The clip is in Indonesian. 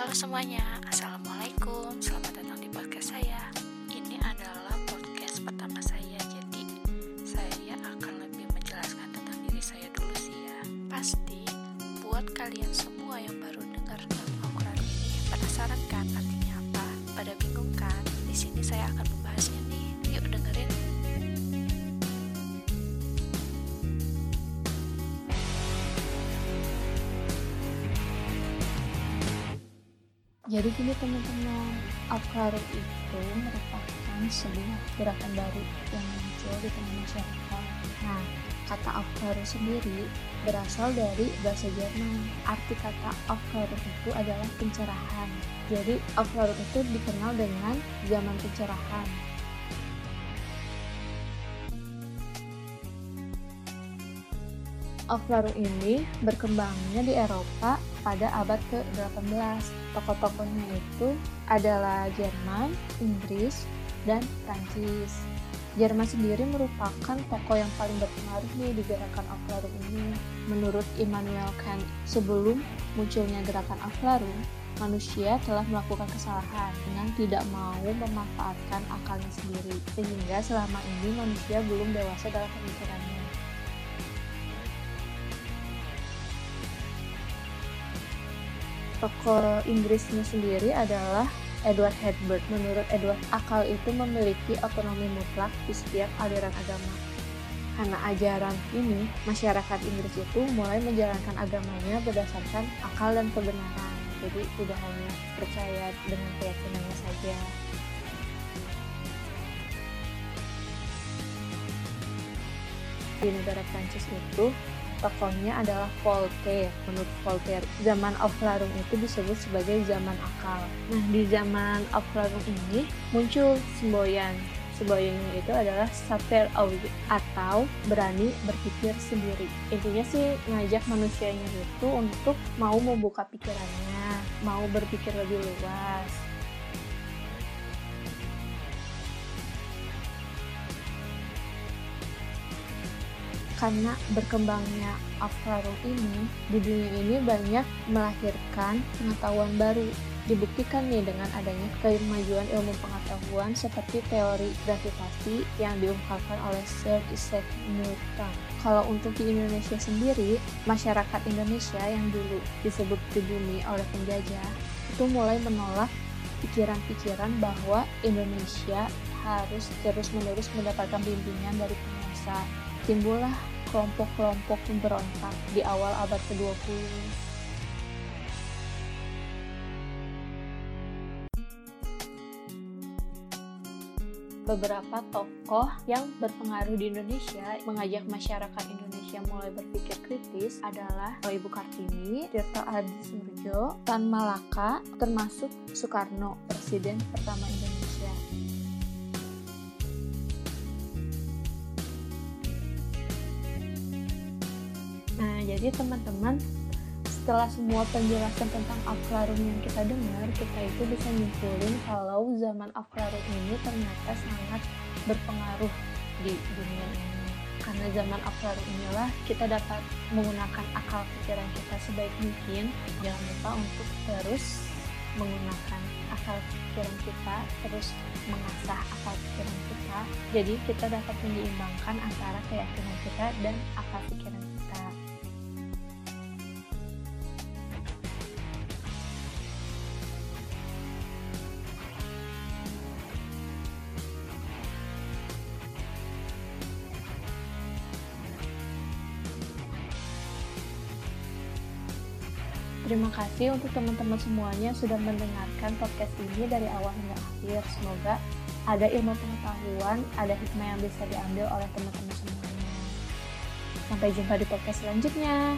Halo semuanya, Assalamualaikum Selamat datang di podcast saya Ini adalah podcast pertama saya Jadi saya akan lebih menjelaskan tentang diri saya dulu sih ya Pasti buat kalian semua yang baru dengar tentang ini Penasaran kan artinya apa? Pada bingung kan? Di sini saya akan membahasnya nih Yuk dengerin Jadi gini teman-teman, Al-Qarib itu merupakan sebuah gerakan baru yang muncul di tengah masyarakat. Nah, kata Al-Qarib sendiri berasal dari bahasa Jerman. Arti kata Al-Qarib itu adalah pencerahan. Jadi Al-Qarib itu dikenal dengan zaman pencerahan. Al-Qarib ini berkembangnya di Eropa pada abad ke-18. Tokoh-tokohnya itu adalah Jerman, Inggris, dan Prancis. Jerman sendiri merupakan tokoh yang paling berpengaruh nih di gerakan Aflarum ini. Menurut Immanuel Kant, sebelum munculnya gerakan Aflarum, manusia telah melakukan kesalahan dengan tidak mau memanfaatkan akalnya sendiri, sehingga selama ini manusia belum dewasa dalam pemikirannya. Tokoh Inggrisnya sendiri adalah Edward Hedberg. Menurut Edward, akal itu memiliki otonomi mutlak di setiap aliran agama. Karena ajaran ini, masyarakat Inggris itu mulai menjalankan agamanya berdasarkan akal dan kebenaran. Jadi tidak hanya percaya dengan keyakinannya saja. Di negara Prancis itu tokohnya adalah Voltaire. Menurut Voltaire, zaman Aufklärung itu disebut sebagai zaman akal. Nah, di zaman Aufklärung ini muncul semboyan. Semboyannya itu adalah saper atau berani berpikir sendiri. Intinya sih ngajak manusianya itu untuk mau membuka pikirannya, mau berpikir lebih luas, karena berkembangnya Aflarul ini di dunia ini banyak melahirkan pengetahuan baru dibuktikan nih dengan adanya kemajuan ilmu pengetahuan seperti teori gravitasi yang diungkapkan oleh Sir Isaac Newton. Kalau untuk di Indonesia sendiri, masyarakat Indonesia yang dulu disebut pribumi oleh penjajah itu mulai menolak pikiran-pikiran bahwa Indonesia harus terus-menerus mendapatkan bimbingan dari penguasa timbullah kelompok-kelompok pemberontak di awal abad ke-20. Beberapa tokoh yang berpengaruh di Indonesia mengajak masyarakat Indonesia mulai berpikir kritis adalah Ibu Kartini, Tirta Adi Surjo, Tan Malaka, termasuk Soekarno, Presiden pertama Indonesia. Jadi teman-teman, setelah semua penjelasan tentang Aflarum yang kita dengar, kita itu bisa nyimpulin kalau zaman Aflarum ini ternyata sangat berpengaruh di dunia ini. Karena zaman Aflarum inilah kita dapat menggunakan akal pikiran kita sebaik mungkin. Jangan lupa untuk terus menggunakan akal pikiran kita, terus mengasah akal pikiran kita. Jadi kita dapat menyeimbangkan antara keyakinan kita dan akal pikiran kita. Terima kasih untuk teman-teman semuanya sudah mendengarkan podcast ini dari awal hingga akhir. Semoga ada ilmu pengetahuan, ada hikmah yang bisa diambil oleh teman-teman semuanya. Sampai jumpa di podcast selanjutnya.